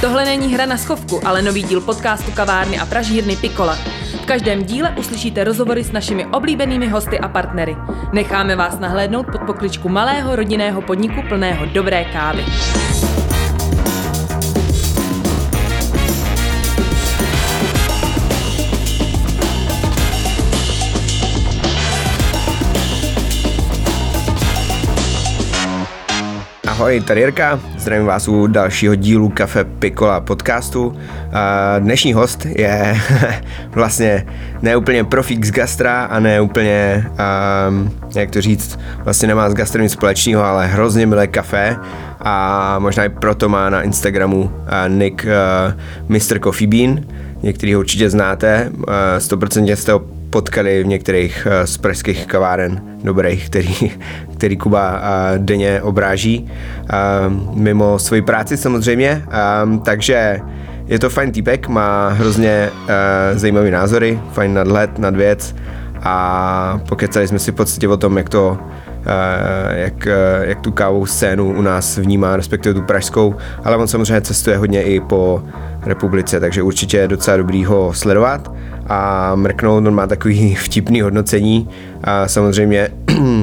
Tohle není hra na schovku, ale nový díl podcastu kavárny a pražírny Pikola. V každém díle uslyšíte rozhovory s našimi oblíbenými hosty a partnery. Necháme vás nahlédnout pod pokličku malého rodinného podniku plného dobré kávy. Ahoj, tady Jirka, zdravím vás u dalšího dílu Kafe Pikola podcastu. Dnešní host je vlastně ne úplně profík z gastra a ne úplně, um, jak to říct, vlastně nemá s gastrem nic společného, ale hrozně milé kafe a možná i proto má na Instagramu uh, nick uh, Mr. Coffee Bean, některý ho určitě znáte, uh, 100% jste ho potkali v některých uh, z pražských kaváren dobrých, který, který Kuba uh, denně obráží, uh, mimo svoji práci samozřejmě, um, takže je to fajn týpek, má hrozně zajímavé názory, fajn nadhled nad věc a pokecali jsme si v podstatě o tom, jak to jak, jak tu kávovou scénu u nás vnímá, respektive tu pražskou, ale on samozřejmě cestuje hodně i po republice, takže určitě je docela dobrý ho sledovat a mrknout, on má takový vtipný hodnocení a samozřejmě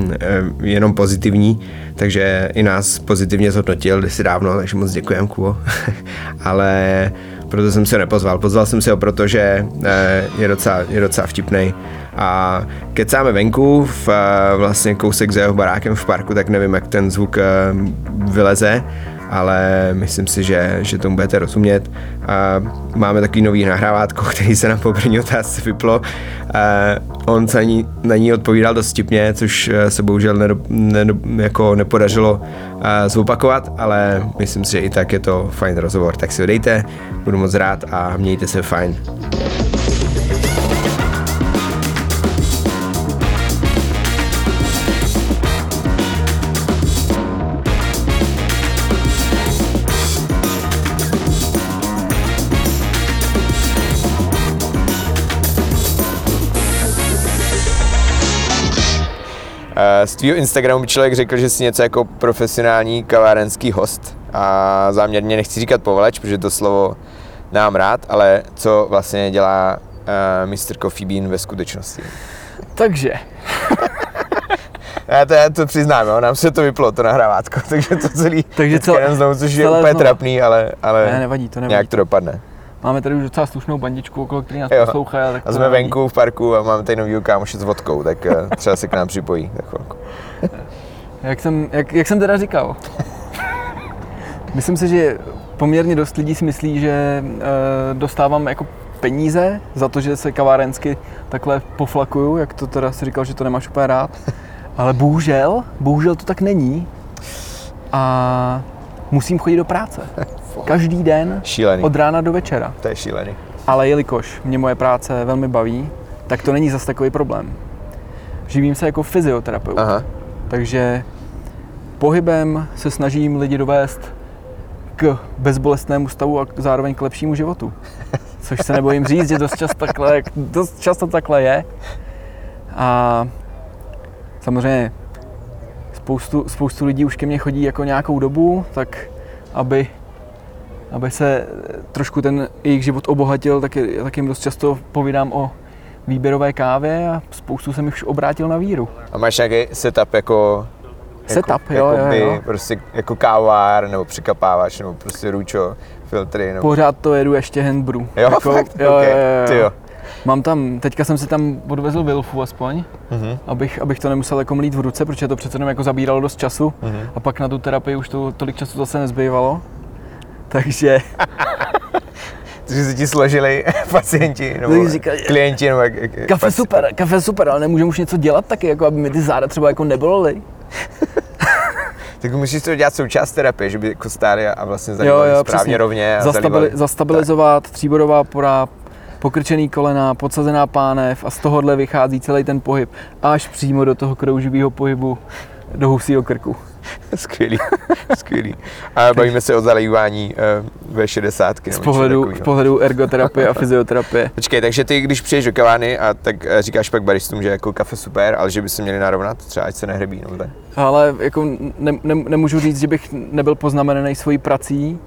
jenom pozitivní, takže i nás pozitivně zhodnotil kdysi dávno, takže moc děkujem, Kubo. Ale proto jsem se nepozval. Pozval jsem se ho, protože je docela, je docela vtipný. A kecáme venku, v, vlastně kousek za jeho barákem v parku, tak nevím, jak ten zvuk vyleze, ale myslím si, že, že tomu budete rozumět. A máme takový nový nahrávátko, který se na po první otázce vyplo. A on se ní, na ní odpovídal dost vtipně, což se bohužel ne, ne, jako nepodařilo zopakovat, ale myslím si, že i tak je to fajn rozhovor. Tak si ho dejte, budu moc rád a mějte se fajn. Z tvýho Instagramu by člověk řekl, že jsi něco jako profesionální kavárenský host a záměrně nechci říkat povaleč, protože to slovo nám rád, ale co vlastně dělá uh, Mr. Coffee Bean ve skutečnosti? Takže. já to, já to přiznám, jo, nám se to vyplo, to nahrávátko, takže to celý takže celé, znovu, což je úplně znova. trapný, ale, ale ne, nevadí, to nevadí. nějak to dopadne. Máme tady už docela slušnou bandičku, okolo který nás poslouchá. Tak a jsme venku v parku a máme tady nový kámoše s vodkou, tak eh, třeba se k nám připojí za chvilku. jak, jsem, jak, jak jsem teda říkal, myslím si, že poměrně dost lidí si myslí, že e, dostávám jako peníze za to, že se kavárensky takhle poflakuju, jak to teda si říkal, že to nemáš úplně rád. Ale bohužel, bohužel to tak není. A musím chodit do práce. Každý den šílený. od rána do večera. To je šílený. Ale jelikož mě moje práce velmi baví, tak to není zas takový problém. Živím se jako fyzioterapeut. Aha. Takže pohybem se snažím lidi dovést k bezbolestnému stavu a zároveň k lepšímu životu. Což se nebojím říct, že dost často takhle, dost často takhle je. A samozřejmě spoustu, spoustu lidí už ke mně chodí jako nějakou dobu, tak aby aby se trošku ten jejich život obohatil, tak, je, tak jim dost často povídám o výběrové kávě a spoustu jsem už obrátil na víru. A máš nějaký setup jako Setup, jako, jo, jo, jo. prostě jako kávár, nebo přikapávač, nebo prostě ručo, filtry. Nebo... Pořád to jedu ještě handbrew. Jo, jako, fakt? Jo, okay. jo, jo, jo. Mám tam, teďka jsem si tam odvezl Wilfu aspoň, uh-huh. abych, abych to nemusel jako mlít v ruce, protože to přece jenom jako zabíralo dost času uh-huh. a pak na tu terapii už to tolik času zase nezbývalo. Takže... Takže se ti složili pacienti nebo říká, klienti nebo jak, jak, Kafe paci... super, kafe super, ale nemůžeme už něco dělat taky, jako aby mi ty záda třeba jako nebolely. tak musíš to dělat součást terapie, že by jako stáli a vlastně zalívali jo, jo, správně přesně. rovně. A Zastabili, zalívali... Zastabilizovat, tak. tříbodová pora, pokrčený kolena, podsazená pánev a z tohohle vychází celý ten pohyb až přímo do toho krouživého pohybu do husího krku. skvělý, skvělý. A bavíme se o zalejvání uh, ve 60. Z pohledu, z pohledu ergoterapie a fyzioterapie. Počkej, takže ty, když přijdeš do kavárny a tak eh, říkáš pak baristům, že jako kafe super, ale že by se měli narovnat, třeba ať se nehrebí, no tak. Ale jako ne, ne, nemůžu říct, že bych nebyl poznamenaný svojí prací,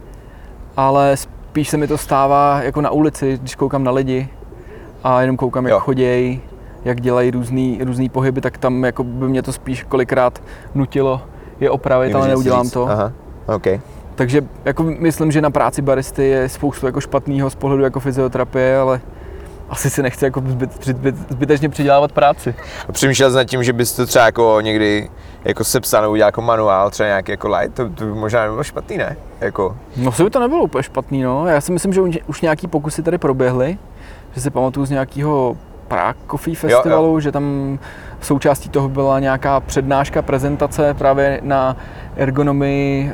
ale spíš se mi to stává jako na ulici, když koukám na lidi a jenom koukám, jak chodějí, jak dělají různý, různý pohyby, tak tam jako by mě to spíš kolikrát nutilo je opravit, ale neudělám to. Aha, OK. Takže jako myslím, že na práci baristy je spoustu jako špatného z pohledu jako fyzioterapie, ale asi si nechci jako zbyt, zbyt, zbytečně přidělávat práci. Přemýšlel jsi nad tím, že bys to třeba jako někdy jako sepsal nebo udělal jako manuál, třeba nějaký jako light, to, to by možná nebylo špatný, ne? Jako, No se by to nebylo úplně špatný, no. Já si myslím, že už- už nějaký pokusy tady proběhly, že si pamatuju z nějakého Prague Coffee Festivalu, jo, jo. že tam součástí toho byla nějaká přednáška, prezentace právě na ergonomii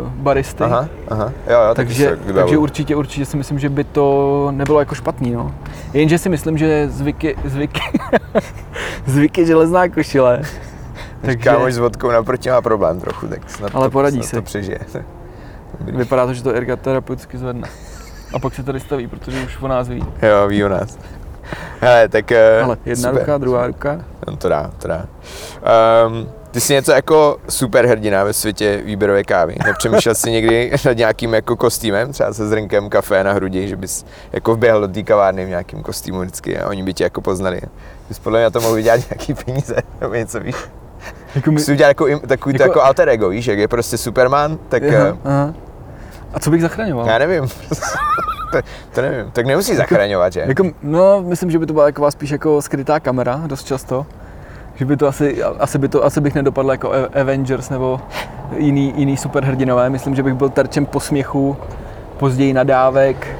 uh, baristy. aha, aha, jo, jo, Takže, se takže určitě, určitě si myslím, že by to nebylo jako špatný, no. Jenže si myslím, že zvyky, zvyky, zvyky železná košile. Takže... Kámoš s vodkou naproti má problém trochu, tak snad, Ale to, poradí snad si. to přežije. Vypadá to, že to ergoterapeuticky zvedne. A pak se tady staví, protože už o nás ví. Jo, ví o nás. Hele, tak eh, Ale jedna super. ruka, druhá ruka. No to dá, to dá. Um, ty jsi něco jako superhrdina ve světě výběrové kávy. Nepřemýšlel jsi někdy nad nějakým jako kostýmem, třeba se zrnkem kafe na hrudi, že bys jako vběhl do té kavárny v nějakým kostýmu vždycky a oni by tě jako poznali. Bys podle mě na to mohl vydělat nějaký peníze, nebo něco víš. Jako my, Bys udělal jako, takový jako, Jako- jako alter ego, víš, jak je prostě Superman, tak aha, eh, aha. A co bych zachraňoval? já nevím. To, to nevím, tak nemusíš zachraňovat, že? Jako, no, myslím, že by to byla taková spíš jako skrytá kamera, dost často. Že by to asi, asi, by to, asi bych nedopadl jako A- Avengers nebo jiný, jiný superhrdinové. Myslím, že bych byl terčem posměchu, později nadávek.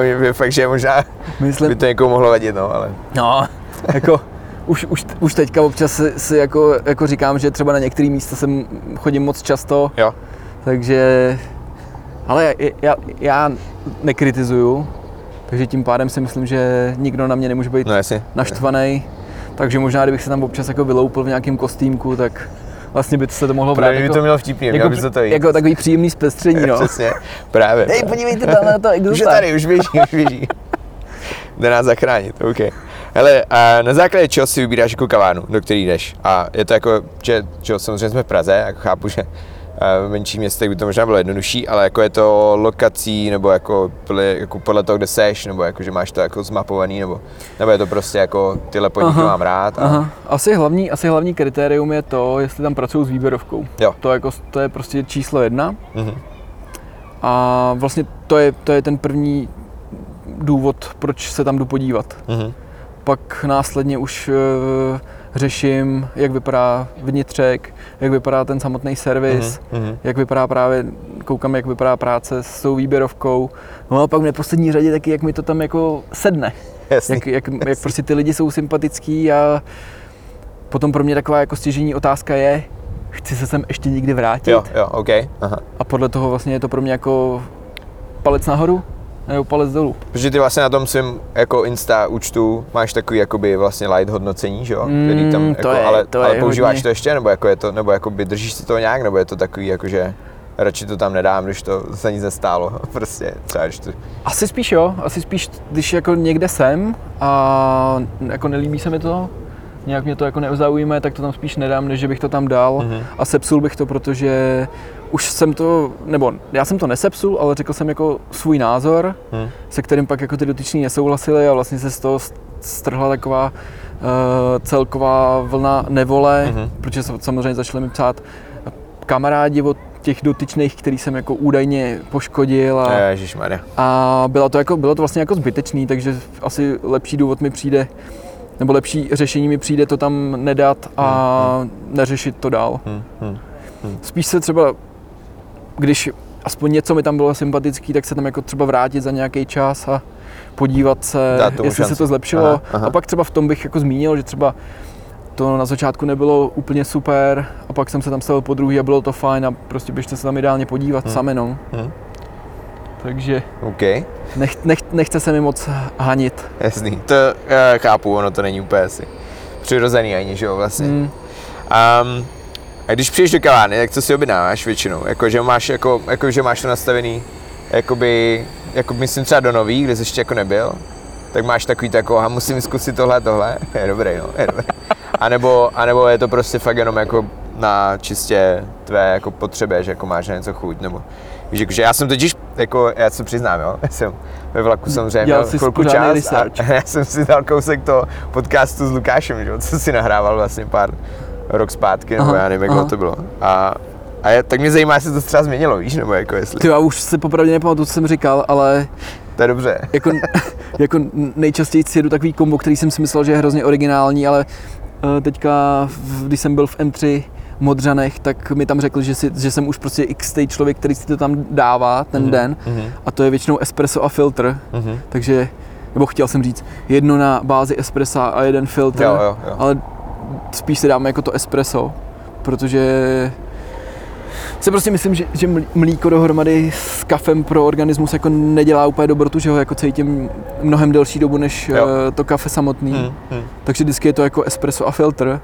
Je, je fakt, že možná by Myslím, to někomu mohlo vadit, no, ale no, jako už, už, už teďka občas si, si jako, jako říkám, že třeba na některé místa jsem chodím moc často, jo. takže, ale já, já, já nekritizuju, takže tím pádem si myslím, že nikdo na mě nemůže být No jasně. naštvaný, takže možná, kdybych se tam občas jako vyloupil v nějakém kostýmku, tak vlastně by se to mohlo brát by jako, to mělo vtipný, mělo by se to jít. jako takový příjemný zpestření, no. Přesně, právě. Hej, podívejte tam na to, jak Už je tady, už běží, už běží. Jde nás zachránit, OK. Hele, a na základě čeho si vybíráš jako kavárnu, do který jdeš? A je to jako, že, že samozřejmě jsme v Praze, jako chápu, že v menších městech by to možná bylo jednodušší, ale jako je to lokací, nebo jako, podle, jako podle toho, kde seš, nebo jako, že máš to jako zmapovaný, nebo, nebo je to prostě jako tyhle podniky Aha, mám rád. A, Aha. Asi hlavní, asi hlavní kritérium je to, jestli tam pracují s výběrovkou. Jo. To, jako, to je prostě číslo jedna. Mhm. A vlastně to je, to je ten první důvod, proč se tam jdu podívat. Mhm. Pak následně už uh, řeším, jak vypadá vnitřek, jak vypadá ten samotný servis, Mhm. jak vypadá právě, koukám, jak vypadá práce s tou výběrovkou. No a pak v neposlední řadě taky, jak mi to tam jako sedne. Jasný. Jak, jak, jak prostě ty lidi jsou sympatický a potom pro mě taková jako stěžení otázka je, chci se sem ještě někdy vrátit? Jo, jo, OK. Aha. A podle toho vlastně je to pro mě jako palec nahoru nebo palec dolů. Protože ty vlastně na tom svém jako Insta účtu máš takový jakoby vlastně light hodnocení, že jo? Který tam, Mm, jako, je- ale, to je ale používáš hodně. to ještě, nebo jako je to, nebo jakoby držíš si to nějak, nebo je to takový jako, že radši to tam nedám, když to za nic nestálo, prostě třeba to, Asi spíš jo, asi spíš, když jako někde jsem a jako nelíbí se mi to, nějak mě to jako neuzaujme, tak to tam spíš nedám, než že bych to tam dal Mhm. a sepsul bych to, protože už jsem to, nebo já jsem to nesepsul, ale řekl jsem jako svůj názor, hm. se kterým pak jako ty dotyční nesouhlasili a vlastně se z toho strhla taková uh, celková vlna nevole, Mhm. protože sa- samozřejmě začali mi psát kamarádi od těch dotyčných, který jsem jako údajně poškodil a, Ježišmarja. a bylo to, jako, bylo to vlastně jako zbytečný, takže asi lepší důvod mi přijde, nebo lepší řešení mi přijde to tam nedat a neřešit to dál. Hm, hm. Spíš se třeba, když aspoň něco mi tam bylo sympatický, tak se tam jako třeba vrátit za nějaký čas a podívat se, jestli šanci. se to zlepšilo. Aha, aha. A pak třeba v tom bych jako zmínil, že třeba to na začátku nebylo úplně super a pak jsem se tam stavil po druhý a bylo to fajn a prostě běžte se tam ideálně podívat Hmm. sami, no. Hm. Takže OK, nech, nech, nechce se mi moc hanit. jasný. To uh, chápu, ono to není úplně asi přirozený ani, že jo, vlastně. Mm. Um, A když přijdeš do kavárny, tak co si objednáváš většinou? Jako, že máš, jako, jako, že máš to nastavený, jakoby, jako myslím třeba do nový, kde jsi ještě jako nebyl, tak máš takový jako, a musím zkusit tohle, tohle, je dobrý, no, je dobrý. A nebo, a nebo je to prostě fakt jenom jako na čistě tvé jako potřeby, že jako máš na něco chuť, nebo víš, jako, že já jsem totiž, jako, já se přiznám, jo, já jsem ve vlaku samozřejmě Dělal měl chvilku čas research. a já jsem si dal kousek toho podcastu s Lukášem, že, co si nahrával vlastně pár rok zpátky, nebo Aha, já nevím, jak aha. to bylo. A, a je, tak mě zajímá, jestli to třeba změnilo, víš, nebo jako jestli, Ty já už si popravdě nepamatuju, co jsem říkal, ale to je dobře. jako, jako nejčastěji jedu takový kombo, který jsem si myslel, že je hrozně originální, ale eh, teďka, když jsem byl v M3 Modřanech, tak mi tam řekl, že, si, že jsem už prostě x člověk, který si to tam dává ten den a to je většinou espresso a filtr, Mhm. takže, nebo chtěl jsem říct, jedno na bázi espressa a jeden filtr, Jo, jo, jo. ale spíš si dáme jako to espresso, protože si prostě myslím, že, že mlí- mlíko dohromady s kafem pro organismus jako nedělá úplně dobrotu, že ho jako cítím mnohem delší dobu než Jo. eh, to kafe samotný. Hmm, hmm. Takže vždycky je to jako espresso a filtr.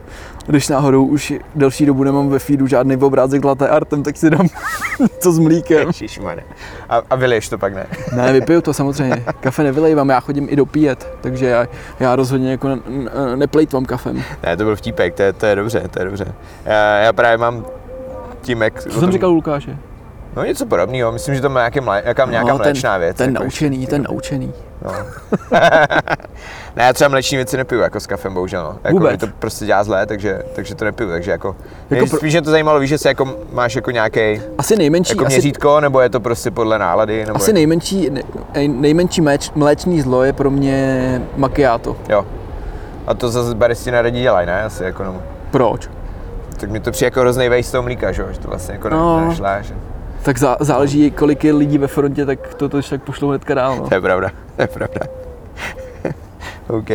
Když náhodou už delší dobu nemám ve feedu žádný obrázek latte artem, tak si dám to s mlíkem. Ježišmarja. A, a vyliješ to pak, ne? Ne, vypiju to samozřejmě. Kafe nevylejvám, já chodím i dopíjet, takže já, já rozhodně jako neplejtvám kafem. Ne, to byl vtípek, to je, to je dobře, to je dobře. Já, já právě mám tím, jak... Co jsem říkal Lukáše? No něco podobného, myslím, že to má nějaké mlé, nějaká, nějaká No, mléčná ten, věc. Ten jako naučený, ten naučený. No. ne, já třeba mléční věci nepiju, jako s kafem, bohužel. No. Jako Vůbec? to prostě dělá zlé, takže, takže to nepiju, takže jako... Jako pro- Spíš mě to zajímalo, víš, že se jako máš jako nějaký Asi nejmenší, jako asi, měřítko, nebo je to prostě podle nálady, nebo asi je... nejmenší, ne, nejmenší mléč, mléčný zlo je pro mě macchiato. Jo. A to zase baristi na radí dělají, ne? Asi jako, no. Proč? Tak mi to přijde jako hrozný waste toho mlíka, že, že to vlastně jako No. nešláš. Tak zá, záleží, kolik je lidí ve frontě, tak to tož tak pošlou hnedka dál. No. To je pravda, to je pravda. OK.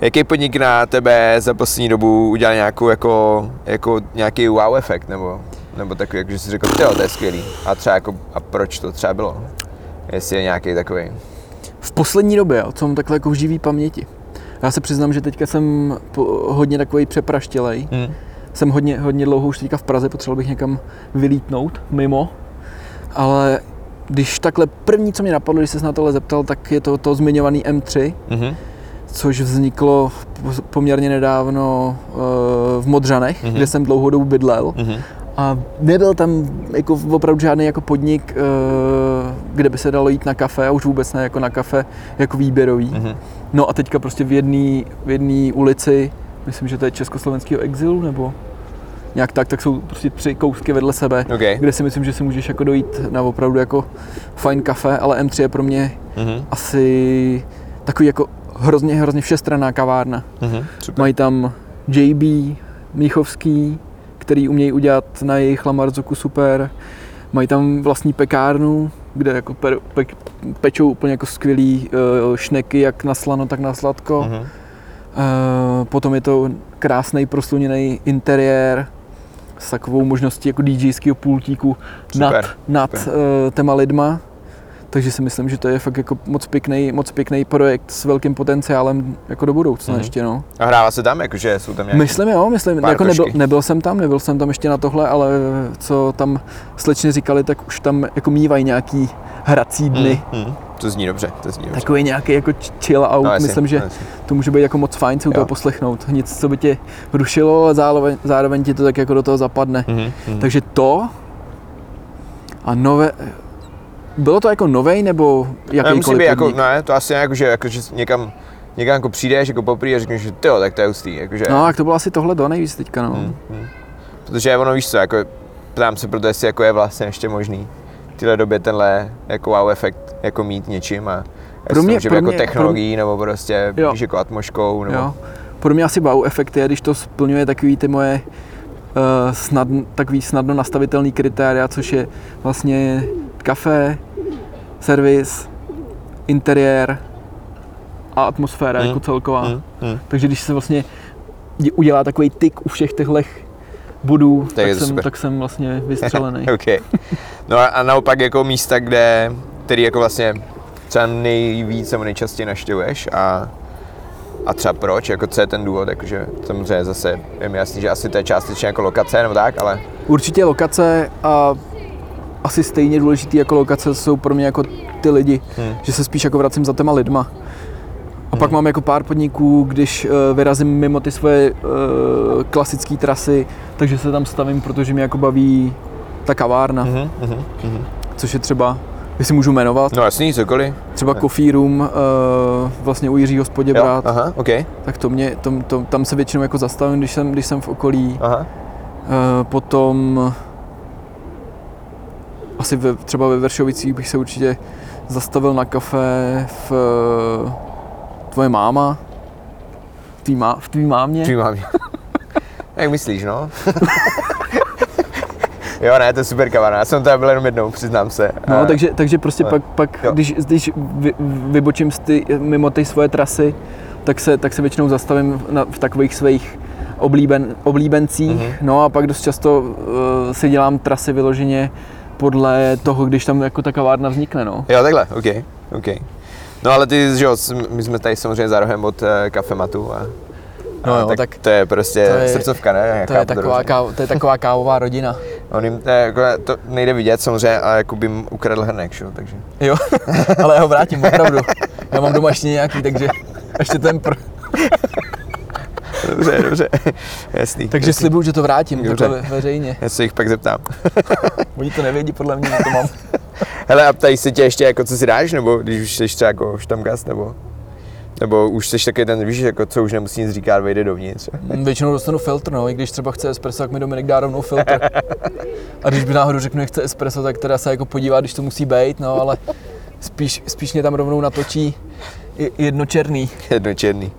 Jaký podnik na tebe za poslední dobu udělal nějakou jako, jako nějaký wow efekt, nebo, nebo takový, jako, že jsi řekl, jo, to je skvělý. A třeba jako, a proč to třeba bylo? Jestli je nějaký takový. V poslední době, jo, co mám takhle jako v živý paměti. Já se přiznám, že teďka jsem hodně takový přepraštělej. Hmm. Jsem hodně, hodně dlouho už teďka v Praze, potřeboval bych někam vylítnout mimo. Ale když takhle první, co mě napadlo, když se na tohle zeptal, tak je to to zmiňovaný M3, Mm-hmm. což vzniklo po- poměrně nedávno eh, v Modřanech, Mhm. kde jsem dlouhou dobu bydlel. Mm-hmm. A nebyl tam jako opravdu žádný jako podnik, eh, kde by se dalo jít na kafe, a už vůbec ne jako na kafe jako výběrový. Mhm. No a teďka prostě v jedné v jedný ulici, myslím, že to je Československého exilu, nebo nějak tak, tak jsou prostě tři kousky vedle sebe, OK. kde si myslím, že si můžeš jako dojít na opravdu jako fajn kafe, ale M3 je pro mě Mm-hmm. asi takový jako hrozně, hrozně všestranná kavárna. Mm-hmm. Super. Mají tam JB, Míchovský, který umějí udělat na jejich Lamarzuku super. Mají tam vlastní pekárnu, kde jako per, pe, pečou úplně jako skvělý uh, šneky, jak na slano, tak na sladko. Mm-hmm. Uh, potom je to krásný prosluněný interiér s takovou možností jako DJského pultíku Super, nad, nad super. uh, těma lidma. Takže si myslím, že to je fakt jako moc pěkný, moc pěkný projekt s velkým potenciálem jako do budoucna Mhm. ještě, no. A hrává se tam, jakože jsou tam nějaké... Myslím jo, myslím, jako nebyl, nebyl, jsem tam, nebyl jsem tam ještě na tohle, ale co tam slečny říkali, tak už tam jako mývají nějaký hrací dny. Mm, mm. To zní dobře, to zní dobře. Takový nějaký jako ch- chill out, No, jasně, myslím, že jasně. to může být jako moc fajn si u toho poslechnout. Nic, co by tě rušilo, ale zároveň, zároveň ti to tak jako do toho zapadne. Mhm, mhm. Takže to a nové, bylo to jako novej nebo Ne, musí jakýkoliv být jako, ne, to asi jako, že, jako, že někam, někam jako přijdeš jako poprvé a řekneš, že tyjo, tak to je hustý, jakože, No, tak to bylo asi tohle do nejvíc teďka, no. hmm, hmm. Protože ono víš co, jako, ptám se proto, jestli jako je vlastně ještě možný v téhle době tenhle jako wow efekt jako mít něčím a Pro pro mě- pro jako mě- technologií nebo prostě Jo. víš, jako atmoškou nebo Jo. Pro mě asi wow efekt je, když to splňuje takový ty moje uh, snad, takový snadno nastavitelný kritéria, což je vlastně kafe, servis, interiér a atmosféra Mm. jako celková. hmm, hmm. Takže když se vlastně dě- udělá takový tik u všech těchto bodů, je tak, to jsem, super. tak jsem vlastně vystřelený. OK. No a, a naopak jako místa, kde, který jako vlastně třeba nejvíc nebo nejčastěji naštěvuješ a a třeba proč, jako co je ten důvod, jakože samozřejmě zase je mi jasný, že asi to je částečně jako lokace nebo tak, ale Určitě lokace a asi stejně důležitý jako lokace jsou pro mě jako ty lidi, hmm. že se spíš jako vracím za těma lidma. A pak mám jako pár podniků, když uh, vyrazím mimo ty svoje uh, klasické trasy, takže se tam stavím, protože mě jako baví ta kavárna, Mhm, mhm, mhm. což je třeba, jestli můžu jmenovat, no jasný, cokoliv. třeba Coffee Room, uh, vlastně u Jiřího Spoděbrat, aha, OK, tak to mě, to, to, tam se většinou jako zastavím, když jsem, když jsem v okolí. aha. Eh, potom asi ve, třeba ve Veršovicích bych se určitě zastavil na kafe v eh, tvoje máma, v tvý, má, v tvý mámě. Tvý mámě. Jak myslíš, no? jo, ne, to je super kavárna. Já jsem tam byl jenom jednou, přiznám se. No, A- takže, takže prostě ale- pak, pak jo. když, když vy, vybočím z ty, mimo ty svoje trasy, tak se, tak se většinou zastavím na, v takových svých oblíben, oblíbencích. Mhm. No a pak dost často uh, si dělám trasy vyloženě podle toho, když tam jako ta kavárna vznikne. No. Jo, takhle, OK, OK. No ale ty, že jo, my jsme tady samozřejmě za rohem od uh, kafematu a, No a jo, tak, tak to je prostě to je- srdcovka, ne? To je, taková, dobře. káv, to je taková kávová rodina. On jim, to, jako, to nejde vidět samozřejmě, ale jako by jim ukradl hrnek, jo, takže. Jo, ale já ho vrátím opravdu. Já mám doma ještě nějaký, takže ještě ten pr... Dobře, dobře, jasný. Takže jasný. slibuju, že to vrátím Dobře. takhle ve- veřejně. Já se jich pak zeptám. Oni to nevědí podle mě, to mám. Hele, a ptají se tě ještě, jako co si dáš, nebo když už jsi třeba jako štamgast, nebo, nebo už jsi taky ten, víš, jako co už nemusí nic říkat, vejde dovnitř. Většinou dostanu filtr, no, i když třeba chce espresso, tak mi Dominik dá rovnou filtr. A když by náhodou řeknu, že chce espresso, tak teda se jako podívá, když to musí být, no, ale spíš, spíš mě tam rovnou natočí i- jedno černý. Jedno černý.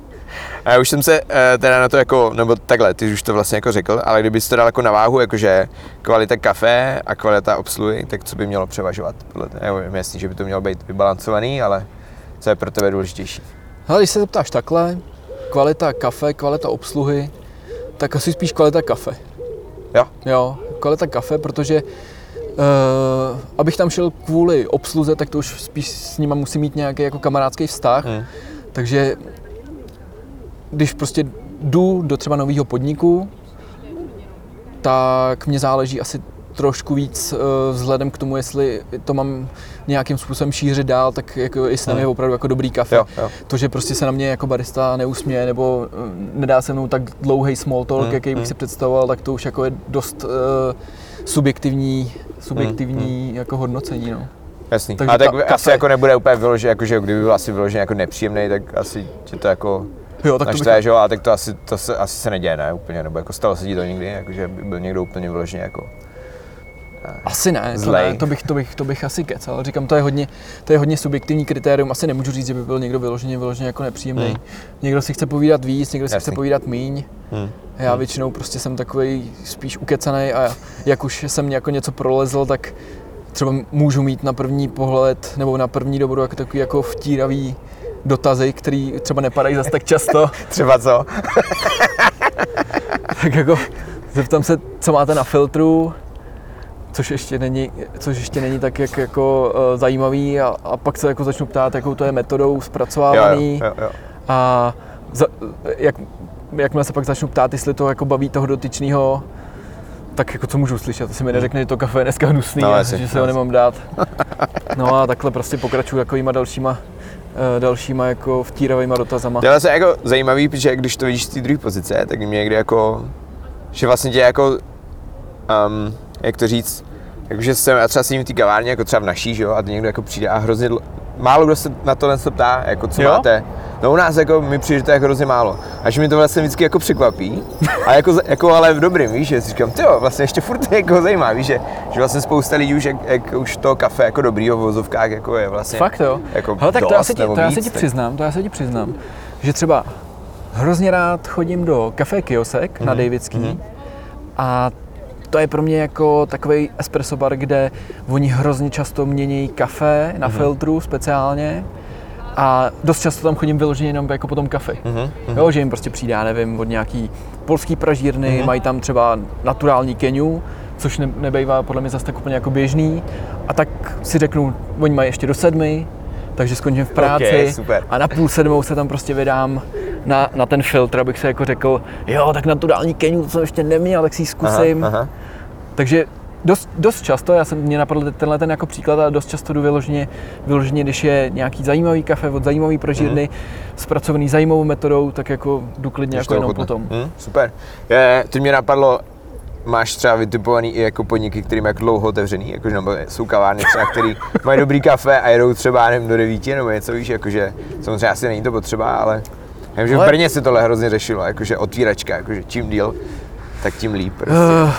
A já už jsem se uh, teda na to jako, nebo takhle, ty už to vlastně jako řekl, ale kdybys to dal jako na váhu, jakože kvalita kafe a kvalita obsluhy, tak co by mělo převažovat? Podle nebo jasný, že by to mělo být vybalancovaný, ale co je pro tebe důležitější? Ale když se zeptáš takhle, kvalita kafe, kvalita obsluhy, tak asi spíš kvalita kafe. Jo? Jo, kvalita kafe, protože uh, abych tam šel kvůli obsluze, tak to už spíš s nima musím mít nějaký jako kamarádský vztah. Hmm. Takže když prostě jdu do třeba nového podniku, tak mě záleží asi trošku víc uh, vzhledem k tomu, jestli to mám nějakým způsobem šířit dál, tak jako jestli tam je Hmm. opravdu jako dobrý kafe. Jo, jo. To, že prostě se na mě jako barista neusměje nebo eh, nedá se mnou tak dlouhý small talk, Hmm, jaký bych hmm. si představoval, tak to už jako je dost uh, subjektivní, subjektivní jako hodnocení. No. Jasný. Takže a tak ka- asi kafe- jako nebude úplně vyložený, jakože kdyby byl asi vyložený jako nepříjemný, tak asi tě to jako Jo, tak to bych, naštve, že jo, a tak to asi, to se, asi se neděje, ne, úplně, nebo jako stalo se ti to někdy, jakože by byl někdo úplně vyložený jako, asi ne, to, ne to, bych, to, bych, to bych asi kecal. Říkám, to je, hodně, to je hodně subjektivní kritérium. Asi nemůžu říct, že by byl někdo vyloženě, vyloženě jako nepříjemný. Hmm. Někdo si chce povídat víc, někdo si Jasný. chce povídat míň. hm. A já většinou prostě jsem takový spíš ukecaný a jak už jsem jako něco prolezl, tak třeba můžu mít na první pohled nebo na první dobro jako takový jako vtíravý dotazy, který třeba nepadají zase tak často, třeba co? tak jako zeptám se, co máte na filtru, což ještě není, což ještě není tak jak jako uh, zajímavý a, a, pak se jako začnu ptát, jakou to je metodou zpracovávaný jo, jo, jo. a za, jak, jakmile se pak začnu ptát, jestli to jako baví toho dotyčného, tak jako co můžu slyšet, asi mi neřekne, že to kafe je dneska hnusný No, a že se ho nemám dát. No a takhle prostě pokračuju takovýma dalšíma, dalšíma jako vtíravýma dotazama. Tohle je jako zajímavý, protože když to vidíš z té druhé pozice, tak mě někdy jako, že vlastně tě jako, um, jak to říct, jakože jsem, já třeba sedím v té kavárně, jako třeba v naší, že jo, a někdo jako přijde a hrozně, málo kdo se na tohle se ptá, jako co Jo? máte. No u nás jako mi přijde, že to je jako hrozně málo. A že mi to vlastně vždycky jako překvapí. A jako, jako ale v dobrým, víš, že si říkám, ty jo, vlastně ještě furt je jako zajímá, víš, že, že vlastně spousta lidí už, jak, jak už to kafe jako dobrýho v vozovkách jako je vlastně. Fakt jo? Jako Hele, tak to já, se ti, to já se víc, ti tak- přiznám, to já se ti přiznám, že třeba hrozně rád chodím do kafe Kiosek na Mhm, Davidský mhm. a to je pro mě jako takový espresso bar, kde oni hrozně často mění kafe na Mhm. filtru speciálně a dost často tam chodím vyloženě jenom jako po tom kafe. Mhm, mhm. Jo, že jim prostě přijde, já nevím, od nějaký polský pražírny, Mhm. mají tam třeba naturální keniu, což ne, nebejvá podle mě zase tak úplně jako běžný. A tak si řeknu, oni mají ještě do sedmi, takže skončím v práci Ok, super. a na půl sedmou se tam prostě vydám na, na ten filtr, abych se jako řekl, jo, tak na tu dální keňu, to jsem ještě neměl, tak si ji zkusím. Aha, aha. Takže dost, dost často, já jsem mě napadl tenhle ten jako příklad, ale dost často jdu vyloženě, vyloženě když je nějaký zajímavý kafe od zajímavý prožírny, mm. zpracovaný zajímavou metodou, tak jako jdu klidně jako to jenom potom. Hm, super. Je, teď mě napadlo, máš třeba vytipovaný i jako podniky, kterým jako dlouho otevřený, jakože nebo jsou kavárny třeba, který mají dobrý kafe a jedou třeba nevím, do devíti nebo něco víš, jakože samozřejmě asi není to potřeba, ale já vím, že v Brně se tohle hrozně řešilo, jakože otvíračka, jakože čím díl, tak tím líp. Prostě. Uh,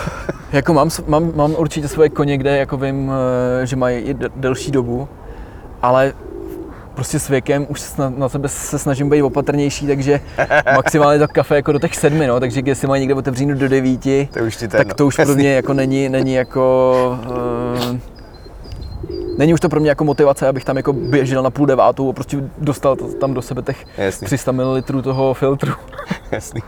jako mám, mám, mám určitě svoje koně, kde jako vím, eh, že mají i de- delší dobu, ale prostě s věkem už na, na sebe se snažím být opatrnější, takže maximálně to kafe jako do těch sedmi, no, takže jestli mají někde otevřeno do devíti, To už ti to tak to už pro mě jako není, není jako... Uh, není už to pro mě jako motivace, abych tam jako běžel na půl devátou a prostě dostal to, tam do sebe těch Jasný. 300 ml toho filtru. Jasný.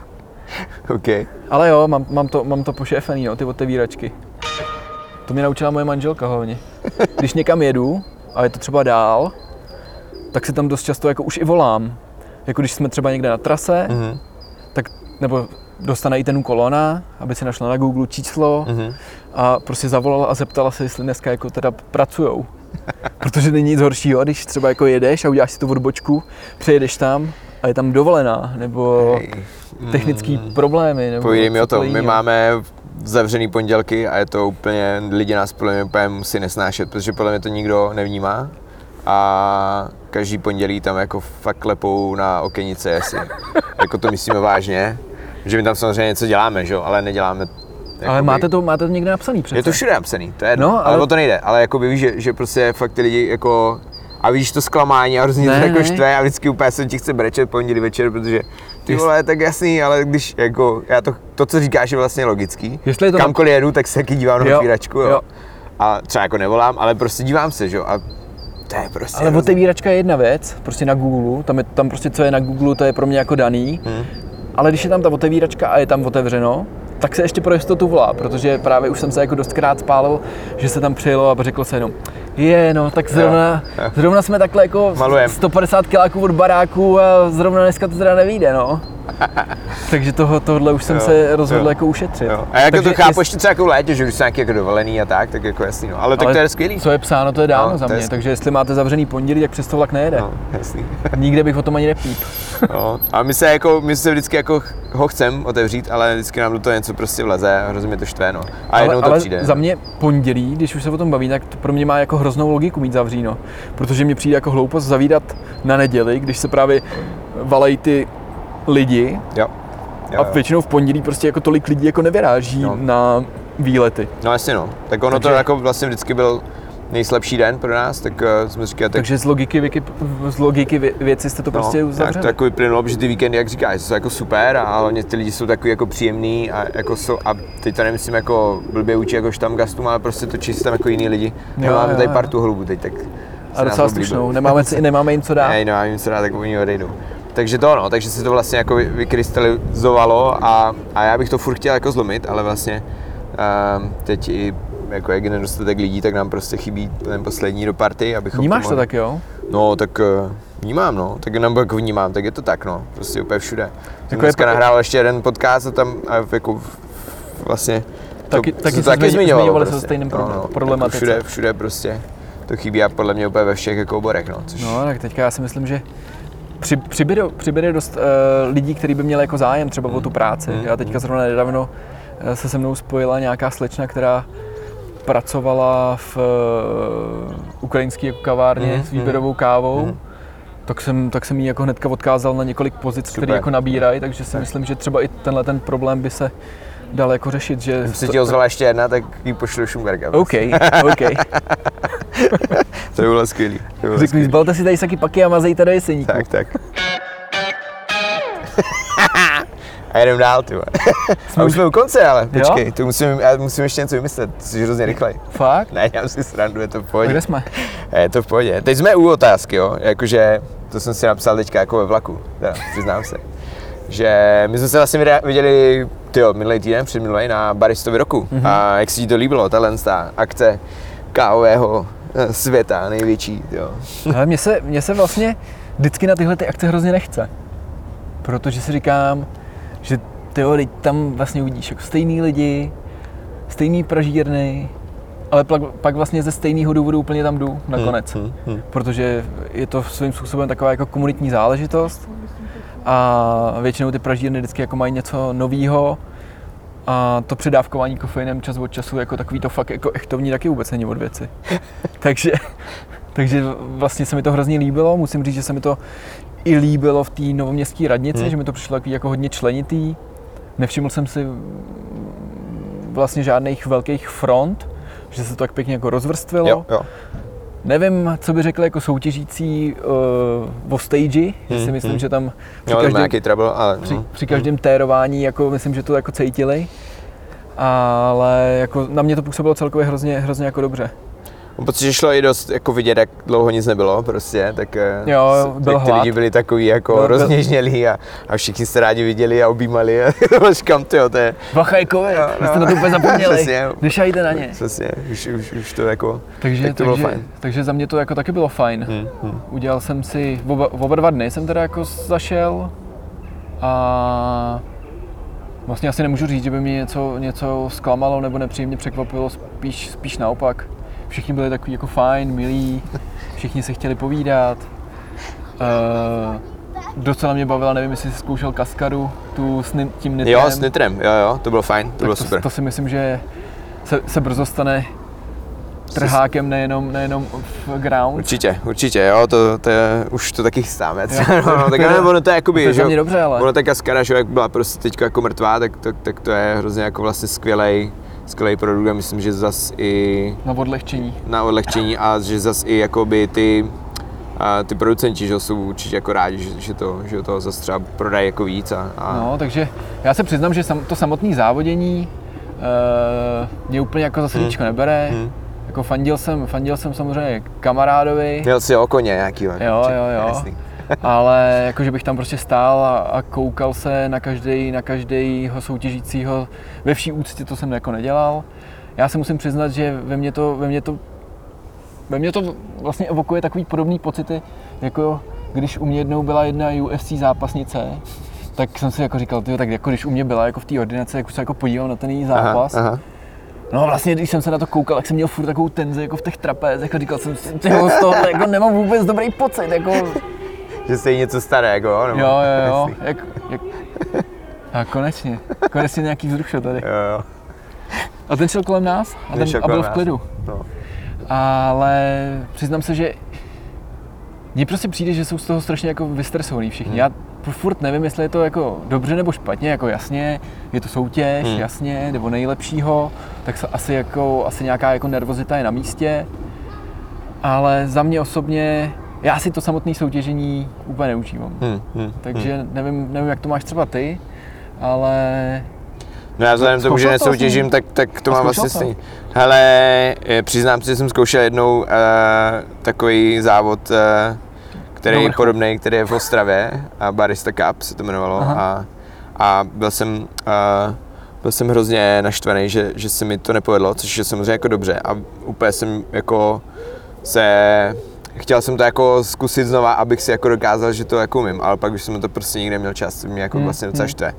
OK. Ale jo, mám, mám, to, mám to pošéfený, no, ty otevíračky. To mě naučila moje manželka hlavně. Když někam jedu a je to třeba dál, tak si tam dost často jako už i volám. Jako když jsme třeba někde na trase, Mhm. tak nebo dostane i ten kolona, aby si našla na Google číslo Mhm. a prostě zavolala a zeptala se, jestli dneska jako teda pracujou. Protože není nic horšího, když třeba jako jedeš a uděláš si tu odbočku, přejedeš tam a je tam dovolená, nebo Hej. technický problémy. Nebo Povídej mi o tom, my máme zavřený pondělky a je to úplně, lidi nás podle mě úplně musí nesnášet, protože podle mě to nikdo nevnímá a každý pondělí tam jako fakt lepou na okenice, jestli jako to myslíme vážně, že my tam samozřejmě něco děláme, že jo, ale neděláme Ale jakoby- máte to, máte to někde napsaný přece. je to všude napsaný, to je jedno, No, ale... ale- ale o to nejde, ale jako víš, že, že prostě fakt ty lidi jako a víš to zklamání a hrozně Ne, to jako ne. štve a vždycky úplně se ti chce brečet pondělí večer, protože ty vole, tak jasný, ale když jako, já to, to co říkáš je vlastně logický. Jestli je to na- Kamkoliv jedu, tak se taky dívám na Jo, otvíračku, jo. jo. A třeba jako nevolám, ale prostě dívám se, že jo. A to je prostě Ale hrozný. otevíračka je jedna věc, prostě na Google, tam, je, tam prostě co je na Google, to je pro mě jako daný. Hmm. Ale když je tam ta otevíračka a je tam otevřeno, tak se ještě pro jistotu volá, protože právě už jsem se jako dostkrát spálil, že se tam přijelo a řeklo se jenom, je no, tak zrovna, Jo, jo. zrovna jsme takhle jako Malujem. 150 kiláků od baráku a zrovna dneska to teda nevíde, no. Takže toho, tohle už jsem Jo, se rozhodl jo. jako ušetřit. Jo. A jako Takže to chápu jest- ještě jako létě, že když jsou nějaký jako dovolený a tak, tak jako jasný, no. Ale, tak to je skvělý. Co je psáno, to je dáno No, za je mě, skvělý. takže jestli máte zavřený pondělí, tak přes to vlak nejede. No, jasný. Nikde bych o tom ani nepíp. No, a my se jako, my se vždycky jako ho chcem otevřít, ale vždycky nám do toho něco prostě vleze a hrozně to štve, no. A jednou ale, to ale přijde. za mě pondělí, když už se o tom baví, tak to pro mě má jako hroznou logiku mít zavříno. Protože mě přijde jako hloupost zavírat na neděli, když se právě valají ty lidi Jo. Jo, a jo. většinou v pondělí prostě jako tolik lidí jako nevyráží No. na výlety. No jasně no. Tak ono to Takže- jako vlastně vždycky byl nejslabší den pro nás, tak uh, jsme říkali, tak Takže z logiky, Wiki, z logiky vě- věci jste to prostě no, tak uzavřeli. to jako vyplynulo, že ty víkendy, jak říkáš, jsou jako super a hlavně ty lidi jsou takový jako příjemný a jako jsou, a teď to nemyslím jako blbě učí jako štamgastům, ale prostě to čistě tam jako jiný lidi. Jo, Jo, máme jo, tady jo. partu holubů teď, tak a docela slušnou. Nemáme, nemáme jim co dát. Ne, já jim co dá, tak oni odejdou. Takže to no, takže se to vlastně jako vy- vykrystalizovalo a, a já bych to furt chtěl jako zlomit, ale vlastně um, teď i jako jak je nedostatek lidí, tak nám prostě chybí ten poslední do party, abychom Vnímáš to mohli- tak, jo? No, tak uh, vnímám, no. Tak nebo jako vnímám, tak je to tak, no. Prostě úplně všude. Jsem Jako je dneska pro- nahrál ještě jeden podcast a tam a jako vlastně Taky- to, taky se jsme taky zmiňovali zmiňovalo se o prostě. stejném no, problém- no, problematice. Jako všude, všude prostě to chybí a podle mě úplně ve všech jako oborech, no. Což, No, tak teďka já si myslím, že při, přibyde, přibyde dost uh, lidí, kteří by měli jako zájem třeba o tu práci. Mm. Já teďka zrovna nedávno eh, se se mnou spojila nějaká slečna, která pracovala v uh, ukrajinské jako kavárně Mm, s výběrovou kávou. mm. Tak jsem, tak jsem jí jako hnedka odkázal na několik pozic, které jako nabírají, takže si myslím, že třeba i tenhle ten problém by se dal jako řešit, že... Kdyby se ti ozvala ještě jedna, tak ji pošlu Šumberga. OK, OK. To by bylo skvělý. To bylo zbalte si tady saky paky a mazejte do jeseníku. Tak, tak. A jedem dál, ty. A už jsme u konce, ale počkej, to musím, já musím ještě něco vymyslet, jsi hrozně rychlej. Fakt? Ne, já si srandu, je to v pohodě. kde jsme? Je to v pohodě. Teď jsme u otázky, jo, jakože, to jsem si napsal teďka jako ve vlaku, teda, přiznám se. Že my jsme se vlastně viděli, tyjo, minulý týden, před minulý na Baristovi roku. Mhm. Mm-hmm. A jak se ti to líbilo, tahle ta akce kávového světa, největší, jo. Ale mně se, mně se vlastně vždycky na tyhle ty akce hrozně nechce. protože si říkám, že teorii tam vlastně uvidíš jako stejný lidi, stejný pražírny, ale pak, pak vlastně ze stejného důvodu úplně tam jdu nakonec. Hmm, hmm. Protože je to svým způsobem taková jako komunitní záležitost a většinou ty pražírny vždycky jako mají něco novýho a to předávkování kofeinem čas od času jako takový to fakt jako echtovní taky vůbec není od věci. takže, takže vlastně se mi to hrozně líbilo, musím říct, že se mi to i líbilo v té novoměstské radnici, Hmm. že mi to přišlo takový jako hodně členitý. Nevšiml jsem si vlastně žádných velkých front, že se to tak pěkně jako rozvrstvilo. Jo, jo. Nevím, co by řekl jako soutěžící uh, o stage, že si Hmm, myslím, hmm. že tam při má každém, nějaký trouble, ale při, no. při každém térování, jako myslím, že to jako cítili. Ale jako na mě to působilo celkově hrozně, hrozně jako dobře. Mám pocit, že šlo i dost jako vidět, jak dlouho nic nebylo prostě, tak eh, Jo, byl tak ty lidi byli takový jako Byl- rozněžnělí a, a všichni se rádi viděli a objímali a říkám, tyjo, to je Bacha je covid, Jo, vy jste no. na to úplně zapomněli. Přesně. Nešajte na ně. přesně, už, už, už to jako, Takže, tak to bylo takže, fajn. takže za mě to jako taky bylo fajn. Hm, hm. Udělal jsem si, oba, oba dva dny jsem teda jako zašel a vlastně asi nemůžu říct, že by mě něco, něco zklamalo nebo nepříjemně překvapilo, spíš, spíš naopak. Všichni byli takový jako fajn, milí, všichni se chtěli povídat. Uh, docela mě bavila, nevím, jestli jsi zkoušel kaskadu, tu s ni- tím nitrem. Jo, s nitrem, jo, jo, to bylo fajn, to tak bylo to, super. to si myslím, že se, se brzo stane trhákem nejenom, nejenom v ground. Určitě, určitě, jo, to, to je, už to taky chystáme. No, no, tak ale ono to je jakoby, to že dobře, ale. ono ta kaskada, že jak byla prostě teď jako mrtvá, tak, tak, tak to je hrozně jako vlastně skvělej, skvělej produkt a myslím, že zas i Na odlehčení. na odlehčení a že zas i jakoby ty, a ty producenti, že jsou určitě jako rádi, že, že to, že to zase třeba prodají jako víc a, a No, takže já se přiznám, že sam, to samotné závodění uh, mě úplně jako za srdíčko nebere. Hmm. Jako fandil jsem, fandil jsem samozřejmě kamarádovi, měl si o koně nějakýho. Jo, jo, jo. jasný. Ale jako, že bych tam prostě stál a, a koukal se na každý, na každýho soutěžícího. Ve vší úctě to jsem jako nedělal. Já se musím přiznat, že ve mně to, ve mně to, ve mně to vlastně evokuje takový podobný pocity, jako když u mě jednou byla jedna UFC zápasnice, tak jsem si jako říkal, tyjo, tak jako když u mě byla jako v té ordinaci, jak už se jako podíval na ten její zápas, Aha, aha. No vlastně, když jsem se na to koukal, tak jsem měl furt takovou tenzi jako v těch trapézech a říkal jsem si, z toho jako nemám vůbec dobrý pocit, jako Že jste jí něco starého, nebo? jo, jo, jo, Jasný. jak, jak, a konečně, konečně nějaký vzruch šel tady. Jo, jo. A ten šel kolem nás a, Ten ten, a byl v klidu. No. Ale přiznám se, že mně prostě přijde, že jsou z toho strašně jako vystresovaný všichni. Hmm. Já furt nevím, jestli je to jako dobře nebo špatně, jako jasně, je to soutěž, Hmm. jasně, nebo nejlepšího, tak se asi, jako, asi nějaká jako nervozita je na místě. Ale za mě osobně, já si to samotné soutěžení úplně neužívám. Hm, hm, Takže hm. nevím, nevím, jak to máš třeba ty, ale No já vzhledem tomu, že to nesoutěžím, vlastně? tak, tak to mám vlastně stejný. Hele, přiznám se, že jsem zkoušel jednou uh, takový závod, uh, který Do je podobný, který je v Ostravě, a Barista Cup se to jmenovalo. Aha. A, a byl jsem, uh, byl jsem hrozně naštvaný, že, že se mi to nepovedlo, což je samozřejmě jako dobře. A úplně jsem jako se chtěl jsem to jako zkusit znova, abych si jako dokázal, že to jako umím, ale pak už jsem to prostě nikdy neměl čas, to mě jako Hmm, vlastně docela hmm. štve.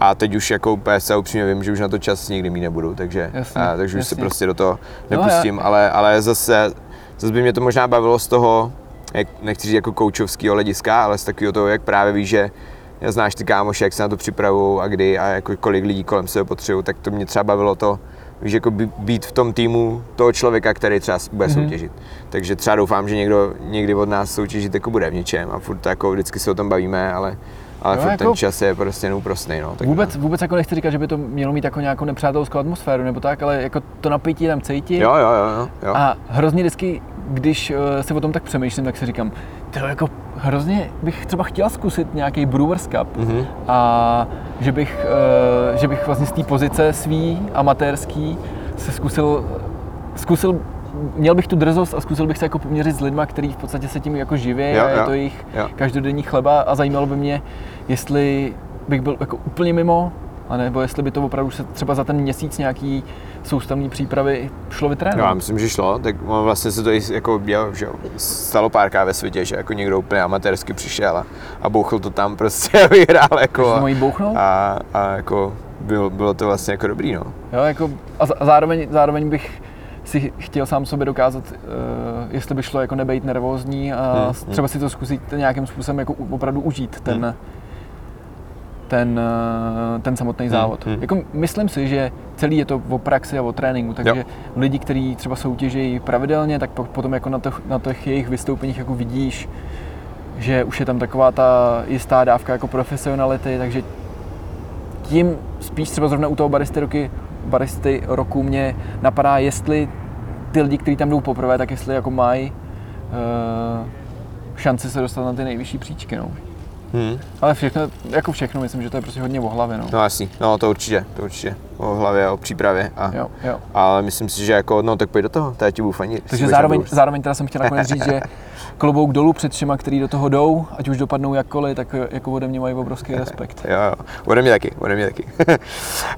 A teď už jako úplně se upřímně vím, že už na to čas nikdy mít nebudu, takže, Jasně, a, takže už se jasně. prostě do toho No, nepustím, ale, ale zase, zase by mě to možná bavilo z toho, jak, nechci říct jako koučovského hlediska, ale z takového toho, jak právě víš, že já znáš ty kámoši, jak se na to připravují a kdy a jako kolik lidí kolem sebe potřebují, tak to mě třeba bavilo to, víš, jako by- být v tom týmu toho člověka, který třeba bude Mhm. soutěžit. Takže třeba doufám, že někdo někdy od nás soutěžit jako bude v něčem a furt jako vždycky se o tom bavíme, ale, ale furt jako- ten čas je prostě neúprostný. No, tak vůbec, vůbec jako nechci říkat, že by to mělo mít jako nějakou nepřátelskou atmosféru nebo tak, ale jako to napětí tam cítit. Jo, jo, jo, jo. A hrozně vždycky, když uh, se o tom tak přemýšlím, tak si říkám, to jako hrozně bych třeba chtěl zkusit nějaký Brewers Cup Mhm. a že bych, uh, že bych vlastně z té pozice svý amatérský se zkusil, zkusil Měl bych tu drzost a zkusil bych se jako poměřit s lidma, kteří v podstatě se tím jako živí a je to jejich každodenní chleba a zajímalo by mě, jestli bych byl jako úplně mimo, a nebo jestli by to opravdu se třeba za ten měsíc nějaký soustavné přípravy šlo No, já vytrénovat. myslím, že šlo, tak vlastně se to i jako že stalo párkrát ve světě, že jako někdo úplně amatérsky přišel a, a bouchl to tam prostě a vyhrál jako bouchnul? a, a jako bylo, bylo to vlastně jako dobrý, no. Jo, jako, a, a zároveň, zároveň bych si chtěl sám sobě dokázat, uh, jestli by šlo jako nebejt nervózní a Hmm, hmm, třeba si to zkusit nějakým způsobem jako opravdu užít ten, Hmm. Ten, eh, ten samotný závod. hmm. Jako myslím si, že celý je to o praxi a o tréninku, takže Jo. lidi, kteří třeba soutěží pravidelně, tak po- potom jako na, těch, na těch jejich vystoupeních jako vidíš, že už je tam taková ta jistá dávka jako profesionality, takže tím spíš třeba zrovna u toho baristy roky, baristy roku mě napadá, jestli ty lidi, kteří tam jdou poprvé, tak jestli jako mají uh, šanci se dostat na ty nejvyšší příčky. No. Hmm. Ale všechno, jako všechno, myslím, že to je prostě hodně o hlavě. No. No jasný, no to určitě, to určitě. O hlavě, o přípravě. A, Jo, jo. Ale myslím si, že jako, no tak pojď do toho, to já ti jestli Takže zároveň, zároveň teda jsem chtěl nakonec říct, že klobouk dolů před všema, který do toho jdou, ať už dopadnou jakkoliv, tak jako ode mě mají obrovský respekt. Jo, jo, ode mě taky, ode mě taky.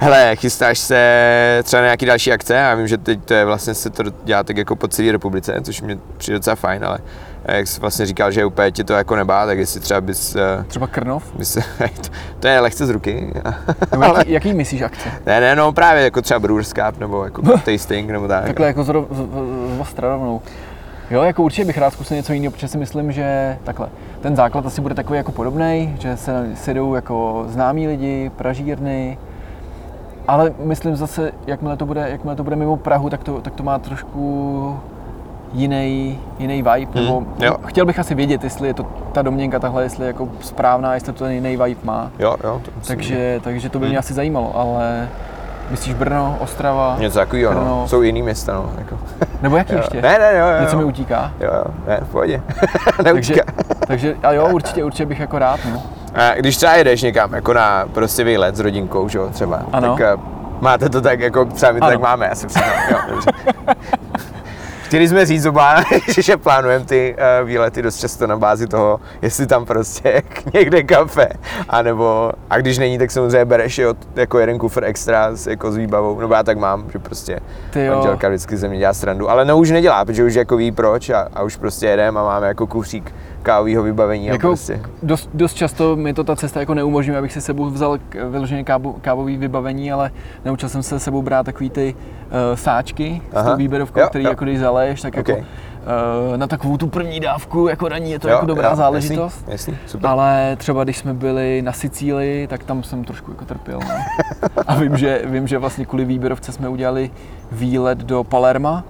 Hele, chystáš se třeba na nějaký další akce? Já vím, že teď to je vlastně se to dělá tak jako po celé republice, což mě přijde docela fajn, ale jak jsi vlastně říkal, že úplně ti to jako nebá, tak jestli třeba bys, eh, Třeba Krnov? bys to, to je lehce z ruky. Nebo jaký, jaký myslíš akce? ne, ne, no právě jako třeba Brewers Cup, nebo jako tasting, nebo tak. Takhle jako z, ro- z, z, z ostra rovnou. Jo, jako určitě bych rád zkusil něco jiného, protože si myslím, že takhle, ten základ asi bude takový jako podobný, že se sedou jako známí lidi, pražírny, ale myslím zase, jakmile to bude, jakmile to bude mimo Prahu, tak to, tak to má trošku jiný, jiný vibe, Hmm, nebo jo. chtěl bych asi vědět, jestli je to ta domněnka tahle, jestli je jako správná, jestli to ten jiný vibe má. Jo, jo, to Takže, takže to by mě Hmm. asi zajímalo, ale myslíš Brno, Ostrava, Něco takového, no. Brno. Jsou jiný města, no. Jako. nebo jaký Jo. ještě? Ne, ne, jo, jo. Něco mi utíká. Jo, jo, ne, v pohodě. Takže, Neutíká. takže a jo, určitě, určitě bych jako rád, no. A když třeba jedeš někam, jako na prostě výlet s rodinkou, že jo, třeba, Ano. tak eh, máte to tak, jako třeba my to Ano. tak máme, já se přiznám, jo. Chtěli jsme říct oba, že plánujeme ty uh, výlety dost často na bázi toho, jestli tam prostě někde kafe, anebo, a když není, tak samozřejmě bereš jo, jako jeden kufr extra s, jako s výbavou, nebo já tak mám, že prostě manželka vždycky ze mě dělá srandu, ale no už nedělá, protože už jako ví proč a, a už prostě jedeme a máme jako kufřík kávového vybavení Jako prostě. dost, dost, často mi to ta cesta jako neumožňuje, abych si sebou vzal vyloženě kábo, kávový vybavení, ale naučil jsem se sebou brát takový ty uh, sáčky s Aha. tou výběrovkou, Jo, který jo. jako když zaleješ, tak jako Okay. uh, na takovou tu první dávku jako raní je to jako dobrá záležitost. Jasný, jasný, super. Ale třeba když jsme byli na Sicílii, tak tam jsem trošku jako trpěl. No. A vím že, vím, že vlastně kvůli výběrovce jsme udělali výlet do Palerma.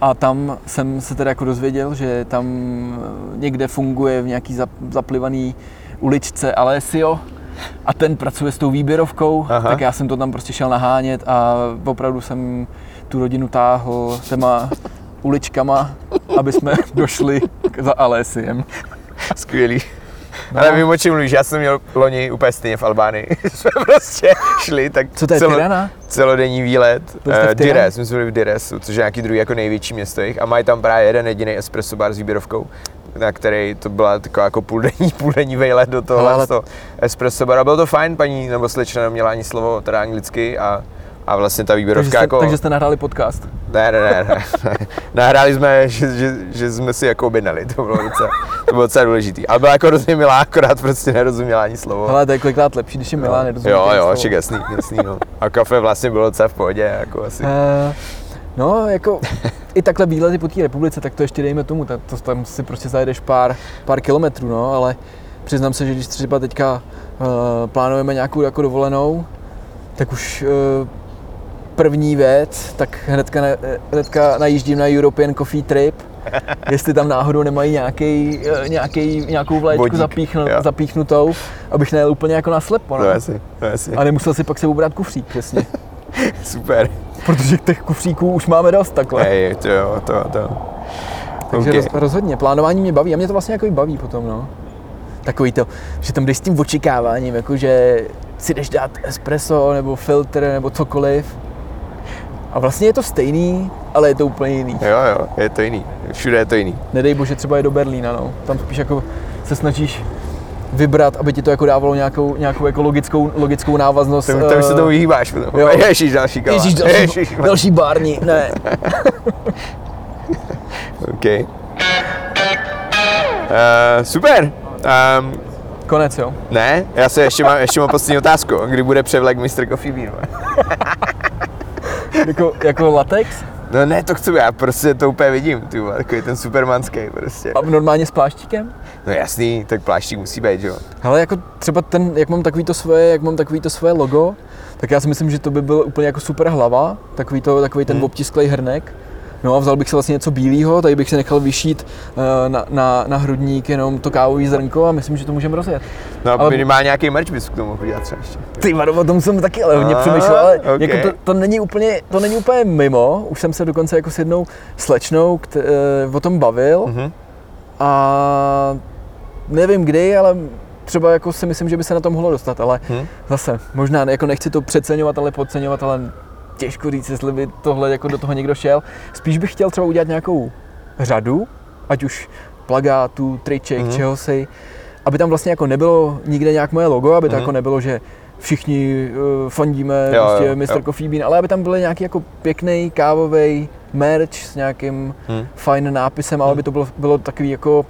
A tam jsem se teda jako dozvěděl, že tam eh, někde funguje v nějaký zap- zaplivaný uličce Alessio a ten pracuje s tou výběrovkou, Aha. tak já jsem to tam prostě šel nahánět a opravdu jsem tu rodinu táhl těma uličkama, aby jsme došli za Alessiem. Skvělý. No. Ale vím, o čem mluvíš, já jsem měl loni úplně stejně v Albánii. jsme prostě šli, tak Co to je, Tirana? celodenní výlet. Uh? Dires, my jsme byli v Diresu, což je nějaký druhý jako největší město jich. A mají tam právě jeden jediný espresso bar s výběrovkou na který to byla taková jako půldenní, půldenní vejlet do toho, No, ale- espresso baru. A bylo to fajn, paní nebo slečna neměla ani slovo teda anglicky a, a vlastně ta Takže výběrovka jste, jako... takže jste nahráli podcast. Ne, ne, ne, ne. Nahráli jsme, že, že, že, jsme si jako objednali, to bylo docela, to bylo docela důležitý. Ale byla jako hrozně milá, akorát prostě nerozuměla ani slovo. Ale to je kolikrát lepší, když je milá, nerozumí. jo, jo, však jasný, jasný, no. A kafe vlastně bylo docela v pohodě, jako asi. Uh, no, jako i takhle výlety po té republice, tak to ještě dejme tomu, tak to, tam si prostě zajedeš pár, pár kilometrů, no, ale přiznám se, že když třeba teďka uh, plánujeme nějakou jako dovolenou, tak už uh, první věc, tak hnedka, na, hnedka najíždím na European Coffee Trip, jestli tam náhodou nemají nějaký, nějaký, nějakou vlaječku zapíchnu, jo. zapíchnutou, abych nejel úplně jako naslepo. No No. jasný, no jasný. A nemusel si pak sebou brát kufřík, přesně. Super. Protože těch kufříků už máme dost takhle. Hej, to jo, to, to. Takže Okay. roz, rozhodně, plánování mě baví a mě to vlastně jako i baví potom, no. Takový to, že tam jdeš s tím očekáváním, jako že si jdeš dát espresso nebo filtr nebo cokoliv. A vlastně je to stejný, ale je to úplně jiný. Jo, jo, je to jiný. Všude je to jiný. Nedej bože třeba je do Berlína, no. Tam spíš jako se snažíš vybrat, aby ti to jako dávalo nějakou, nějakou jako logickou, logickou návaznost. To už se eh, tomu vyhýbáš potom. jo. Ježíš, další kava. Ježíš, další, Ježíš, další bární, ne. OK. Uh, super. Um, Konec, jo. ne, já se ještě mám, ještě mám poslední otázku. Kdy bude převlek Mr. Coffee Bean? Jako, jako latex No ne, to chci, já prostě to úplně vidím, ty takový ten supermanský prostě. a normálně s pláštíkem. No jasný, tak pláštík musí být, jo. Ale jako třeba ten, jak mám takový to svoje, jak mám takový to svoje logo, tak já si myslím, že to by byl úplně jako super hlava, takový, to, takový ten Hmm. obtisklý hrnek. No a vzal bych si vlastně něco bílého, tady bych si nechal vyšít eh, na, na, na hrudník jenom to kávový zrnko a myslím, že to můžeme rozjet. No a Ale- minimálně nějaký merch bys k tomu mohl dělat třeba ještě. Ty vado, o tom jsem taky ale hodně přemýšlel, ale ok. jako to, to, není úplně, to není úplně mimo. Už jsem se dokonce jako s jednou slečnou kt, eh, o tom bavil Mhm. a nevím kdy, ale třeba jako si myslím, že by se na to mohlo dostat, ale Hm. zase, možná jako nechci to přeceňovat, ale podceňovat, ale těžko říct, jestli by tohle jako do toho někdo šel. Spíš bych chtěl třeba udělat nějakou řadu, ať už plagátů, triček, Mhm. mm-hmm. čeho si, aby tam vlastně jako nebylo nikde nějak moje logo, aby to Mhm. jako nebylo, že všichni uh, fandíme Jo, prostě jo, Mr. jo. Coffee Bean, ale aby tam byl nějaký jako pěkný kávový merch s nějakým Hm. fajn nápisem, ale aby to bylo, bylo takový jako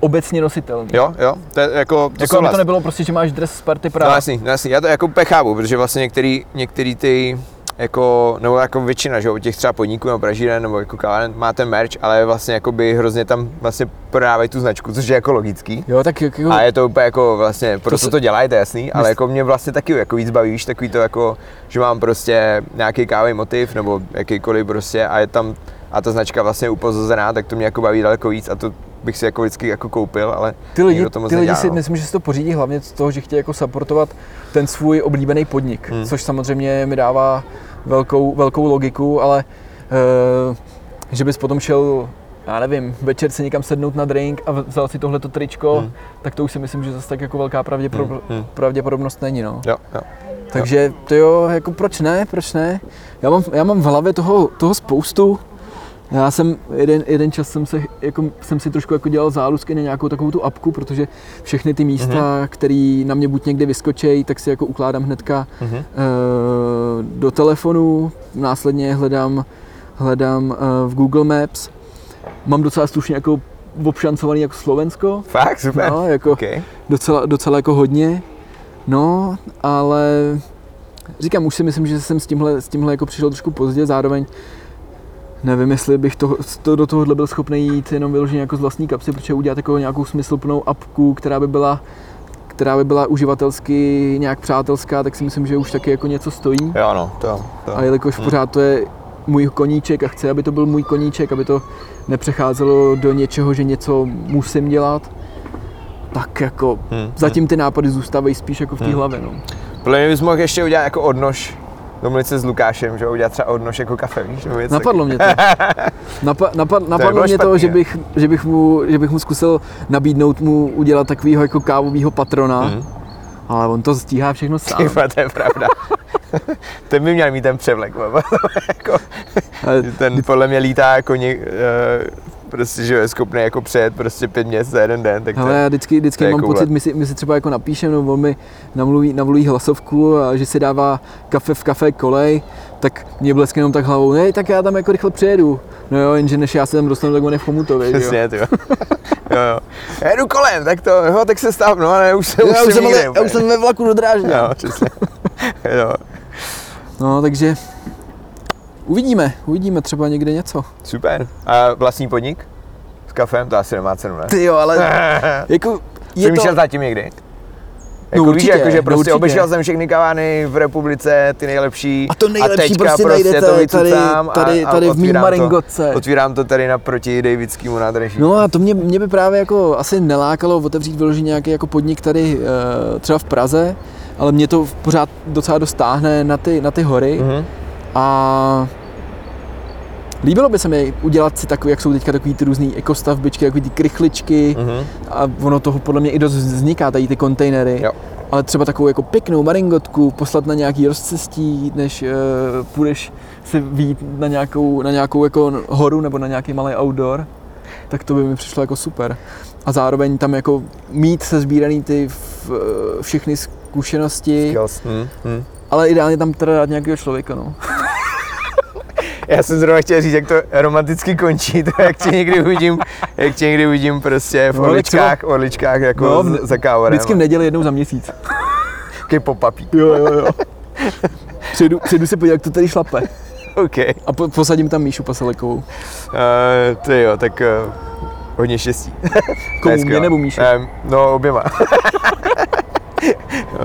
obecně nositelný. Jo, jo, to je jako, to jako aby to nebylo prostě, že máš dres Sparty No Praha. jasný, no jasný, já to jako úplně chápu, protože vlastně některý, některý ty jako, nebo jako většina, že jo, těch třeba podniků nebo pražíren nebo jako kaváren má ten merch, ale vlastně jako by hrozně tam vlastně prodávají tu značku, což je jako logický. Jo, tak jako, A je to úplně jako vlastně, proto se- to dělají, to je jasný, ale jako mě vlastně taky jako víc baví, víš, takový to jako, že mám prostě nějaký kávový motiv nebo jakýkoliv prostě a je tam a ta značka vlastně je upozozená, tak to mě jako baví daleko víc a to bych si jako vždycky jako koupil, ale ty lidi, to moc ty lidi si no. myslím, že si to pořídí hlavně z toho, že chtějí jako supportovat ten svůj oblíbený podnik, Hmm. což samozřejmě mi dává velkou, velkou logiku, ale uh, že bys potom šel já nevím, večer si někam sednout na drink a vzal si tohleto tričko, Hmm. tak to už si myslím, že zase tak jako velká pravděpodobno- Hmm, hmm. pravděpodobnost není. No. Jo, jo. Takže to jo, jako proč ne, proč ne? Já mám, já mám v hlavě toho, toho spoustu. Já jsem jeden, jeden čas jsem, se, jako, jsem si trošku jako dělal zálusky na nějakou takovou tu apku, protože všechny ty místa, Mhm. mm-hmm. které na mě buď někde vyskočí, tak si jako ukládám hnedka Mhm. e, do telefonu, následně hledám, hledám e, v Google Maps. Mám docela slušně jako obšancovaný jako Slovensko, Fakt, super. no, jako, Okay. docela, docela jako hodně. No, ale říkám, už si myslím, že jsem s tímhle, s tímhle jako přišel trošku pozdě, zároveň nevím, jestli bych to, to do tohohle byl schopný jít jenom vyloženě jako z vlastní kapsy, protože udělat jako nějakou smysluplnou apku, která by byla která by byla uživatelsky nějak přátelská, tak si myslím, že už taky jako něco stojí. Jo, no, to, to. A jelikož pořád to je můj koníček a chci, aby to byl můj koníček, aby to nepřecházelo do něčeho, že něco musím dělat, tak jako Hmm. zatím ty nápady zůstávají spíš jako v té Hmm. hlavě. No. Podle mě bys mohl ještě udělat jako odnož, domluvit se s Lukášem, že udělat třeba odnož jako kafe, víš? Nebo něco Napadlo mě to. Napa, napad, napadlo nebylo mě to, špatný, že ne? bych, že, bych mu, že bych mu zkusil nabídnout mu udělat takového jako kávového patrona, Hmm. ale on to stíhá všechno sám. Ty vole, to je pravda. ten by měl mít ten převlek, baba. jako, ten podle mě lítá jako ně, uh, prostě, že je schopný jako přejet prostě pět měst za jeden den, tak to Ale je, já vždycky, vždycky to mám koule. pocit, my si, my si třeba jako napíšeme, nebo on mi namluví, namluví hlasovku, a že si dává kafe v kafe kolej, tak mě bleskne jenom tak hlavou, ne, tak já tam jako rychle přijedu. No jo, jenže než já se tam dostanu, tak on je v Chomutově, přesně, jo. jo, jo. Já jedu kolem, tak to, jo, tak se stav, no, ale už, se, Já, už, už jsem já už jsem ve vlaku do. Jo, přesně. jo, No, takže uvidíme, uvidíme třeba někde něco. super. A vlastní podnik? S kafem? To asi nemá cenu, ne? Ty jo, ale jako je Přemýšlel to, zatím někdy? Jako No víš, určitě, jako, že no prostě určitě. obešel jsem všechny kavárny v republice, ty nejlepší. a to nejlepší teďka prostě to najdete tady, vycucám a- tady, a tady v mým otvírám to- Maringotce. Otvírám to tady naproti Davidskému nádraží. No a to mě, mě by právě jako asi nelákalo otevřít vyloženě nějaký jako podnik tady eh, třeba v Praze, ale mě to pořád docela dostáhne na ty, na ty hory Mhm. A líbilo by se mi udělat si takový, jak jsou teďka takový ty různý ekostavbičky, takový ty krychličky Mhm. a ono toho podle mě i dost vzniká, tady ty kontejnery. Jo. Ale třeba takovou jako pěknou maringotku poslat na nějaký rozcestí, než uh, půjdeš si výjít na nějakou, na nějakou jako horu nebo na nějaký malý outdoor. tak to by mi přišlo jako super. A zároveň tam jako mít se sbíraný ty v, všechny zkušenosti, Skills. Hm, hm. ale ideálně tam teda dát nějakého člověka, no. Já jsem zrovna chtěl říct, jak to romanticky končí, to jak tě někdy uvidím, jak tě někdy uvidím prostě v No, orličkách, orličkách jako No, v- za kávorem. Vždycky v neděli jednou za měsíc. Takový pop-upí. Jo, jo, jo. Přijdu, přijdu se podívat, jak to tady šlape. OK. A po, posadím tam Míšu Pasalekovou. Uh, ty jo, tak uh, hodně štěstí. Komu, mě nebo Míše? Um, no, oběma.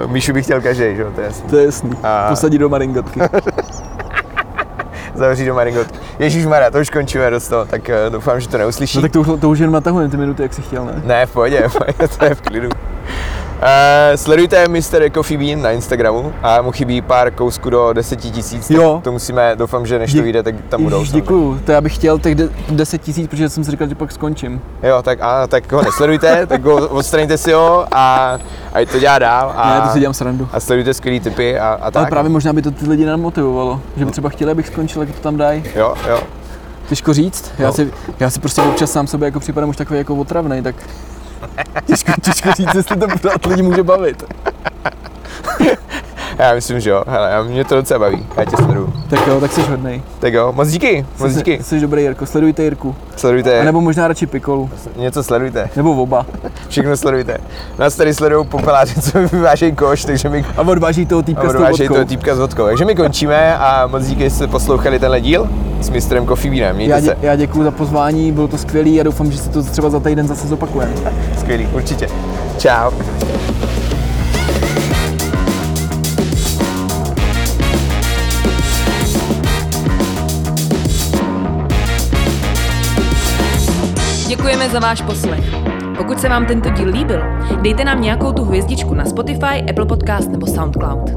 Míšu bych chtěl každý, že jo, to je jasný. To je jasný. A- Posadí do maringotky. Zavřít do Maringot. Ježíš Maria, to už končíme dost toho, tak uh, doufám, že to neuslyší. No tak to, už- to už jen natahujeme ty minuty, jak jsi chtěl, ne? Ne, v pohodě, v pohodě, to je v klidu. Uh, sledujte Mr. Coffee Bean na Instagramu a mu chybí pár kousků do 10 tisíc. Jo. To musíme, doufám, že než to Dě- vyjde, tak tam budou. Děkuju. To já bych chtěl těch de- 10 tisíc, protože jsem si říkal, že pak skončím. Jo, tak, a, tak ho nesledujte, tak ho odstraňte si ho a, a to dělá dál. A, Ne, to si dělám srandu. a sledujte skvělý typy a, a tak. Ale právě možná by to ty lidi namotivovalo, že by třeba chtěli, abych skončil, jak to tam dají. Jo, jo. Těžko říct, já No. si, já si prostě občas sám sobě jako připadám už takový jako otravný, tak těžko, těžko říct, jestli to pořád lidi může bavit. Já myslím, že jo. Hele, mě to docela baví. Já tě sleduju. Tak jo, tak jsi hodnej. Tak jo, moc díky, moc Jsi, díky. jsi dobrý Jirko, sledujte Jirku. Sledujte, A nebo možná radši Pikolu, něco sledujte. nebo oba. Všechno sledujte. Nás tady sledují popeláři, co vyvážejí koš, takže my A odváží toho týpka a s odvážejí vodkou. toho týpka s vodkou. Takže my končíme a moc díky, že jste poslouchali tenhle díl s mistrem Coffee Beanem. Mějte Já, se. dě, já děkuji za pozvání, bylo to skvělý a doufám, že se to třeba za týden zase zopakujeme. Skvělý, určitě. Čau. Děkujeme za váš poslech. Pokud se vám tento díl líbil, dejte nám nějakou tu hvězdičku na Spotify, Apple Podcast nebo SoundCloud.